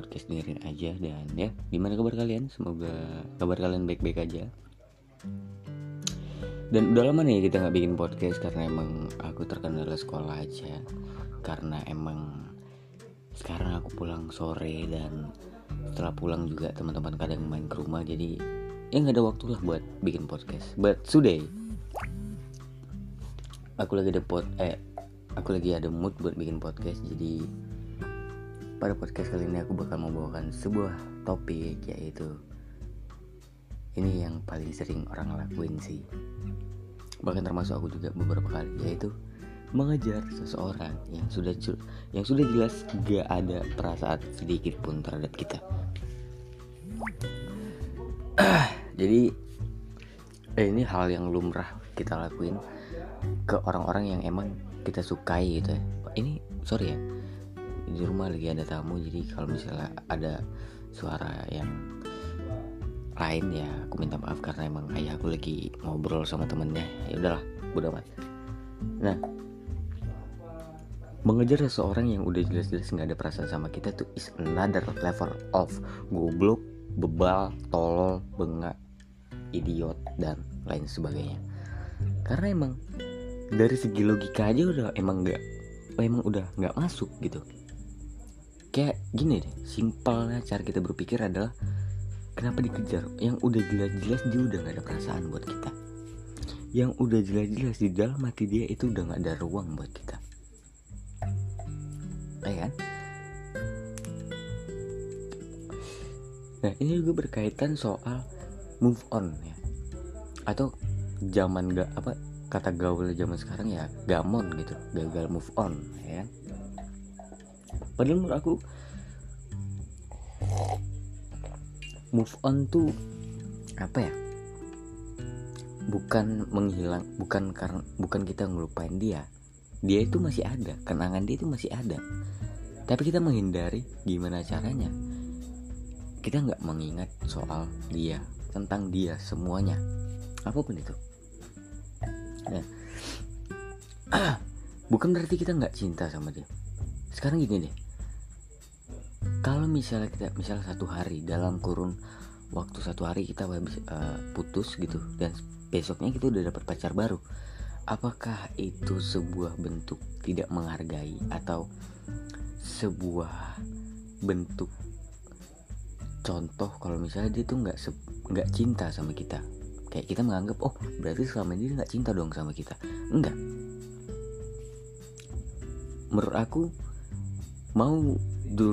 podcast dengerin aja Dan ya gimana kabar kalian? Semoga kabar kalian baik-baik aja. Dan udah lama nih kita gak bikin podcast Karena emang aku terkendala sekolah aja. Karena emang Sekarang aku pulang sore Dan setelah pulang juga teman-teman kadang main ke rumah Jadi ya gak ada waktu lah buat bikin podcast. But today Aku lagi ada pot eh aku lagi ada mood buat bikin podcast jadi pada podcast kali ini aku bakal membawakan sebuah topik yaitu ini yang paling sering orang lakuin sih. Bahkan termasuk aku juga beberapa kali yaitu mengejar seseorang yang sudah yang sudah jelas gak ada perasaan sedikit pun terhadap kita. Jadi eh, ini hal yang lumrah kita lakuin ke orang-orang yang emang kita sukai gitu ya. Ini sorry ya di rumah lagi ada tamu jadi kalau misalnya ada suara yang lain ya aku minta maaf karena emang ayah aku lagi ngobrol sama temennya. Ya udahlah udah amat. Nah mengejar seseorang yang udah jelas-jelas nggak ada perasaan sama kita tuh is another level of goblok bebal tolol bengak idiot dan lain sebagainya. Karena emang dari segi logika aja udah emang nggak emang udah nggak masuk gitu kayak gini deh simpelnya cara kita berpikir adalah kenapa dikejar? Yang udah jelas-jelas dia udah nggak ada perasaan buat kita. Yang udah jelas-jelas di dalam hati dia itu udah nggak ada ruang buat kita. Ya kan? Nah ini juga berkaitan soal move on ya. Atau zaman gak apa kata gaul zaman sekarang ya gamon gitu gagal move on ya kan? Padahal menurut aku move on tuh apa ya? Bukan menghilang bukan karena bukan kita ngelupain dia. Dia itu masih ada kenangan dia itu masih ada. Tapi kita menghindari gimana caranya. Kita nggak mengingat soal dia tentang dia semuanya. Apa pun itu. Nah, bukan berarti kita nggak cinta sama dia. Sekarang gini deh, kalau misalnya kita misalnya satu hari dalam kurun waktu satu hari kita habis uh, putus gitu dan besoknya kita udah dapat pacar baru, apakah itu sebuah bentuk tidak menghargai atau sebuah bentuk contoh? Kalau misalnya dia tuh nggak nggak cinta sama kita kayak kita menganggap oh berarti selama ini dia nggak cinta dong sama kita. Enggak menurut aku mau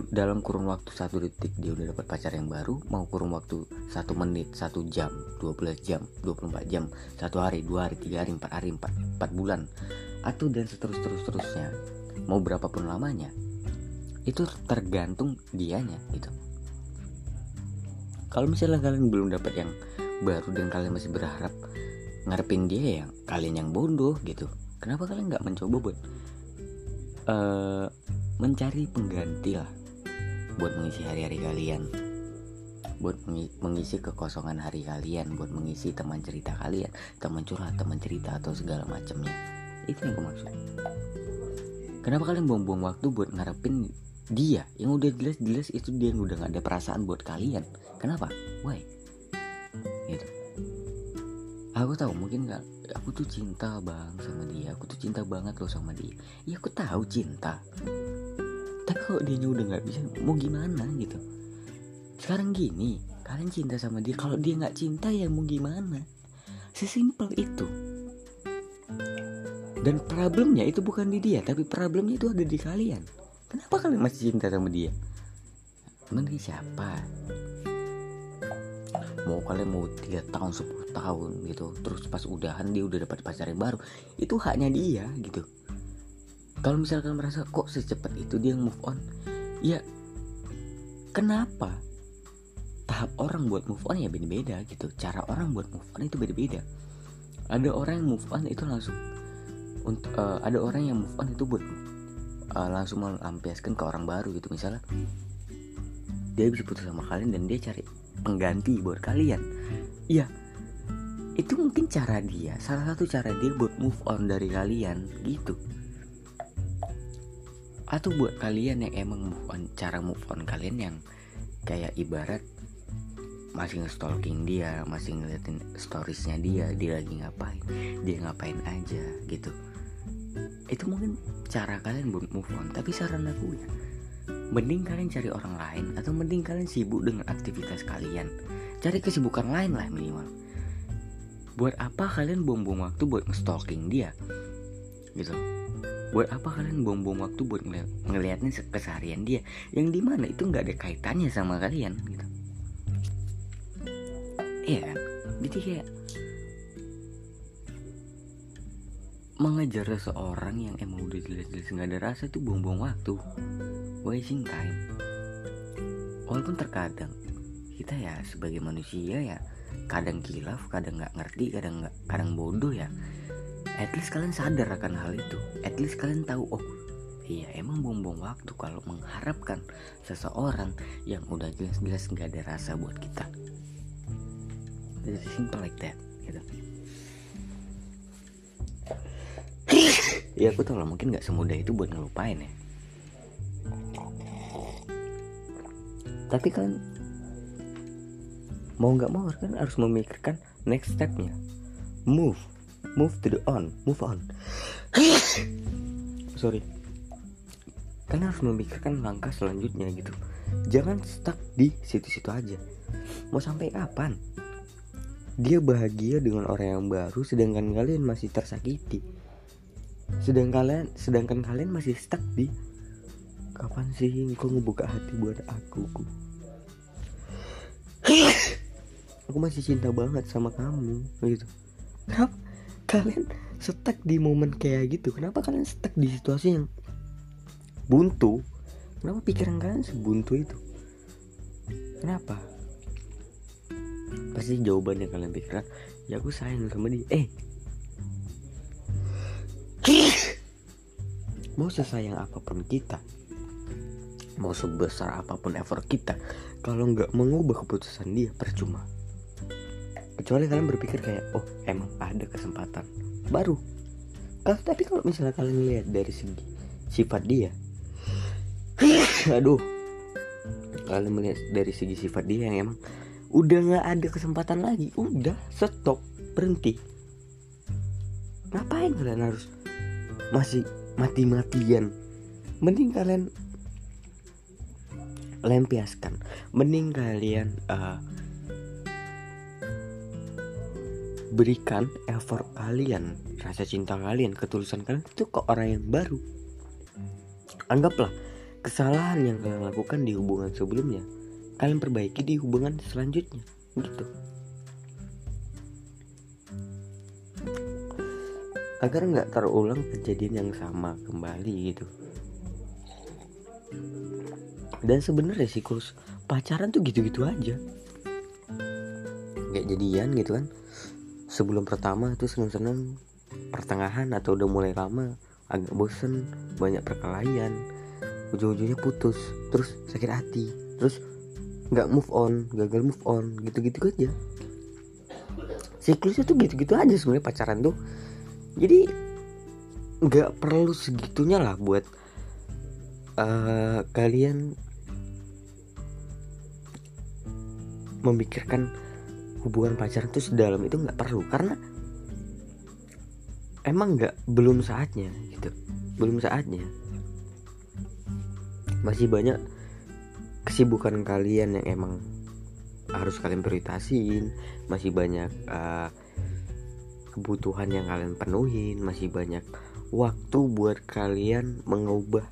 dalam kurun waktu satu detik dia udah dapat pacar yang baru mau kurun waktu satu menit satu jam 12 jam 24 jam satu hari dua hari tiga hari empat hari empat, empat bulan atau dan seterus terus terusnya mau berapapun lamanya itu tergantung dianya gitu. Kalau misalnya kalian belum dapat yang baru dan kalian masih berharap ngarepin dia yang kalian yang bodoh gitu. Kenapa kalian nggak mencoba buat uh, mencari pengganti lah buat mengisi hari-hari kalian. Buat mengisi kekosongan hari kalian buat mengisi teman cerita kalian teman curhat teman cerita atau segala macamnya. Itu yang aku maksud. Kenapa kalian buang-buang waktu buat ngarepin dia? Yang udah jelas-jelas itu dia yang udah gak ada perasaan buat kalian. Kenapa? Why? Gitu. Aku tahu mungkin nggak aku tuh cinta bang sama dia aku tuh cinta banget loh sama dia. Ya aku tahu cinta kalau dia udah nggak bisa? Mau gimana? Gitu. Sekarang gini kalian cinta sama dia. Kalau dia nggak cinta ya mau gimana? Sesimpel itu. Dan problemnya itu bukan di dia tapi problemnya itu ada di kalian. Kenapa kalian masih cinta sama dia? Dia siapa? Mau kalian mau tiga tahun 10 tahun gitu terus pas udahan dia udah dapat pacar yang baru itu haknya dia gitu kalau misalkan merasa kok secepat itu dia move on? Ya kenapa? Tahap orang buat move on ya beda-beda gitu. Cara orang buat move on itu beda-beda. Ada orang yang move on itu langsung untuk uh, ada orang yang move on itu buat uh, langsung melampiaskan ke orang baru gitu. Misalnya dia bisa putus sama kalian dan dia cari pengganti buat kalian. Iya itu mungkin cara dia salah satu cara dia buat move on dari kalian gitu atau buat kalian yang emang move on cara move on kalian yang kayak ibarat masih nge-stalking dia masih ngeliatin storiesnya dia dia lagi ngapain dia ngapain aja gitu. Itu mungkin cara kalian buat move on tapi saran aku ya mending kalian cari orang lain atau mending kalian sibuk dengan aktivitas kalian. Cari kesibukan lain lah minimal. Buat apa kalian buang-buang waktu buat nge-stalking dia? Gitu buat apa kalian buang-buang waktu buat ngeliat, ngeliatin keseharian dia? Yang di mana itu nggak ada kaitannya sama kalian gitu. Iya kan? Jadi kayak mengejar seseorang yang emang udah jelas-jelas nggak ada rasa itu buang-buang waktu. Wasting time. Walaupun terkadang kita ya sebagai manusia ya kadang kilaf kadang nggak ngerti kadang nggak kadang bodoh ya at least kalian sadar akan hal itu. At least kalian tahu oh iya emang buang-buang waktu kalau mengharapkan seseorang yang udah jelas-jelas nggak ada rasa buat kita. It's simple like that gitu. ya aku tahu lah mungkin nggak semudah itu buat ngelupain ya. Tapi kan mau nggak mau kan harus memikirkan next stepnya. Move move to the on move on. Sorry. Kan harus memikirkan langkah selanjutnya gitu. Jangan stuck di situ-situ aja. Mau sampai kapan? Dia bahagia dengan orang yang baru sedangkan kalian masih tersakiti. Sedangkan kalian sedangkan kalian masih stuck di kapan sih engkau ngebuka hati buat aku aku masih cinta banget sama kamu gitu. Kenapa kalian stuck di momen kayak gitu kenapa kalian stuck di situasi yang buntu? Kenapa pikiran kalian sebuntu itu? Kenapa? Pasti jawabannya kalian pikirkan ya aku sayang sama dia. Eh. Mau sesayang apa pun kita mau sebesar apa pun effort kita kalau nggak mengubah keputusan dia percuma kecuali kalian berpikir kayak oh emang ada kesempatan baru. Kalau tapi kalau misalnya kalian lihat dari segi sifat dia aduh. Kalian melihat dari segi sifat dia yang emang udah nggak ada kesempatan lagi udah stop berhenti. Ngapain kalian harus masih mati-matian? Mending kalian lempiaskan. Mending kalian uh, berikan effort kalian rasa cinta kalian ketulusan kalian itu ke orang yang baru. Anggaplah kesalahan yang kalian lakukan di hubungan sebelumnya kalian perbaiki di hubungan selanjutnya gitu. Agar nggak terulang kejadian yang sama kembali gitu. Dan sebenarnya siklus pacaran tuh gitu-gitu aja. Kayak jadian gitu kan sebelum pertama itu seneng-seneng pertengahan atau udah mulai lama agak bosen banyak perkelahian ujung-ujungnya putus terus sakit hati terus nggak move on gagal move on gitu-gitu aja. Siklusnya tuh gitu-gitu aja sebenarnya pacaran tuh. Jadi nggak perlu segitunya lah buat uh, kalian memikirkan hubungan pacaran tuh sedalam itu nggak perlu karena emang nggak belum saatnya gitu. Belum saatnya. Masih banyak kesibukan kalian yang emang harus kalian prioritasin masih banyak uh, kebutuhan yang kalian penuhin masih banyak waktu buat kalian mengubah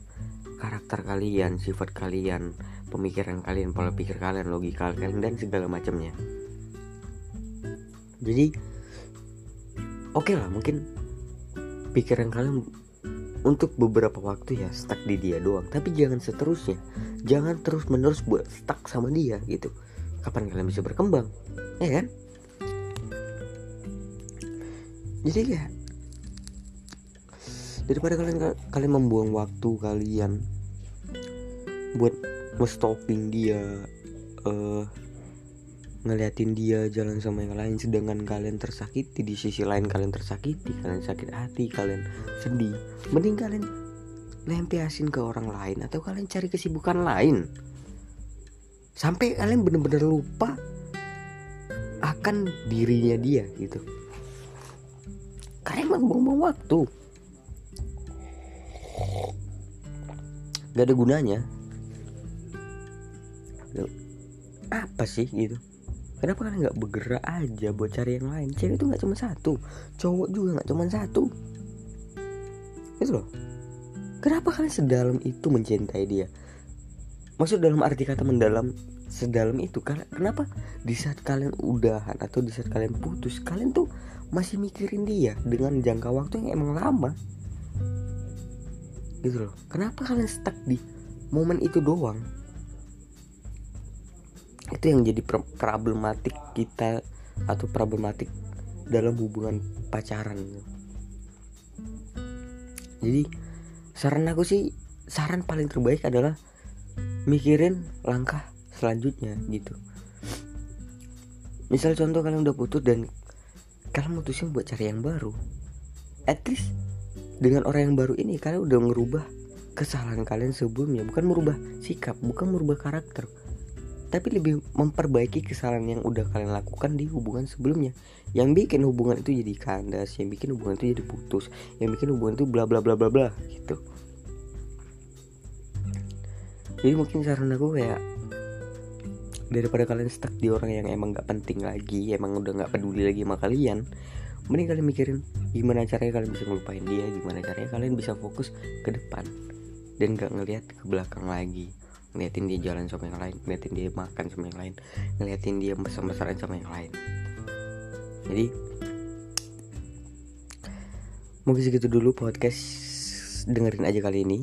karakter kalian sifat kalian pemikiran kalian pola pikir kalian logika kalian dan segala macamnya jadi oke okay lah mungkin pikiran kalian untuk beberapa waktu ya stuck di dia doang. Tapi jangan seterusnya. Jangan terus menerus buat stuck sama dia gitu. Kapan kalian bisa berkembang? Ya kan? Jadi ya daripada kalian kalian membuang waktu kalian buat nge dia uh, ngeliatin dia jalan sama yang lain sedangkan kalian tersakiti di sisi lain kalian tersakiti kalian sakit hati kalian sedih mending kalian lampiasin ke orang lain atau kalian cari kesibukan lain. Sampai kalian bener-bener lupa akan dirinya dia gitu. Kalian buang-buang waktu. Gak ada gunanya. Apa sih gitu kenapa kalian nggak bergerak aja buat cari yang lain? Cewek itu nggak cuma satu. Cowok juga nggak cuma satu. Itu loh. Kenapa kalian sedalam itu mencintai dia? Maksud dalam arti kata mendalam sedalam itu kenapa di saat kalian udahan atau di saat kalian putus kalian tuh masih mikirin dia dengan jangka waktu yang emang lama? Gitu loh. Kenapa kalian stuck di momen itu doang itu yang jadi problematik kita atau problematik dalam hubungan pacaran. Jadi saran aku sih saran paling terbaik adalah mikirin langkah selanjutnya gitu. Misal contoh kalian udah putus dan kalian mutusin buat cari yang baru. At least dengan orang yang baru ini kalian udah ngerubah kesalahan kalian sebelumnya. Bukan merubah sikap bukan merubah karakter tapi lebih memperbaiki kesalahan yang udah kalian lakukan di hubungan sebelumnya. Yang bikin hubungan itu jadi kandas yang bikin hubungan itu jadi putus yang bikin hubungan itu bla bla bla bla bla gitu. Jadi mungkin saran aku kayak daripada kalian stuck di orang yang emang gak penting lagi emang udah gak peduli lagi sama kalian mending kalian mikirin gimana caranya kalian bisa ngelupain dia gimana caranya kalian bisa fokus ke depan dan gak ngelihat ke belakang lagi ngeliatin dia jalan sama yang lain ngeliatin dia makan sama yang lain ngeliatin dia besar-besaran sama yang lain. Jadi mungkin segitu dulu podcast dengerin aja kali ini.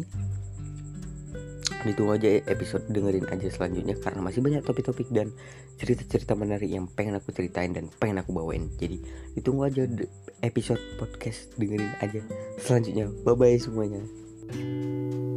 Ditunggu aja episode dengerin aja selanjutnya karena masih banyak topik-topik dan cerita-cerita menarik yang pengen aku ceritain dan pengen aku bawain. Jadi ditunggu aja episode podcast dengerin aja selanjutnya. Bye bye semuanya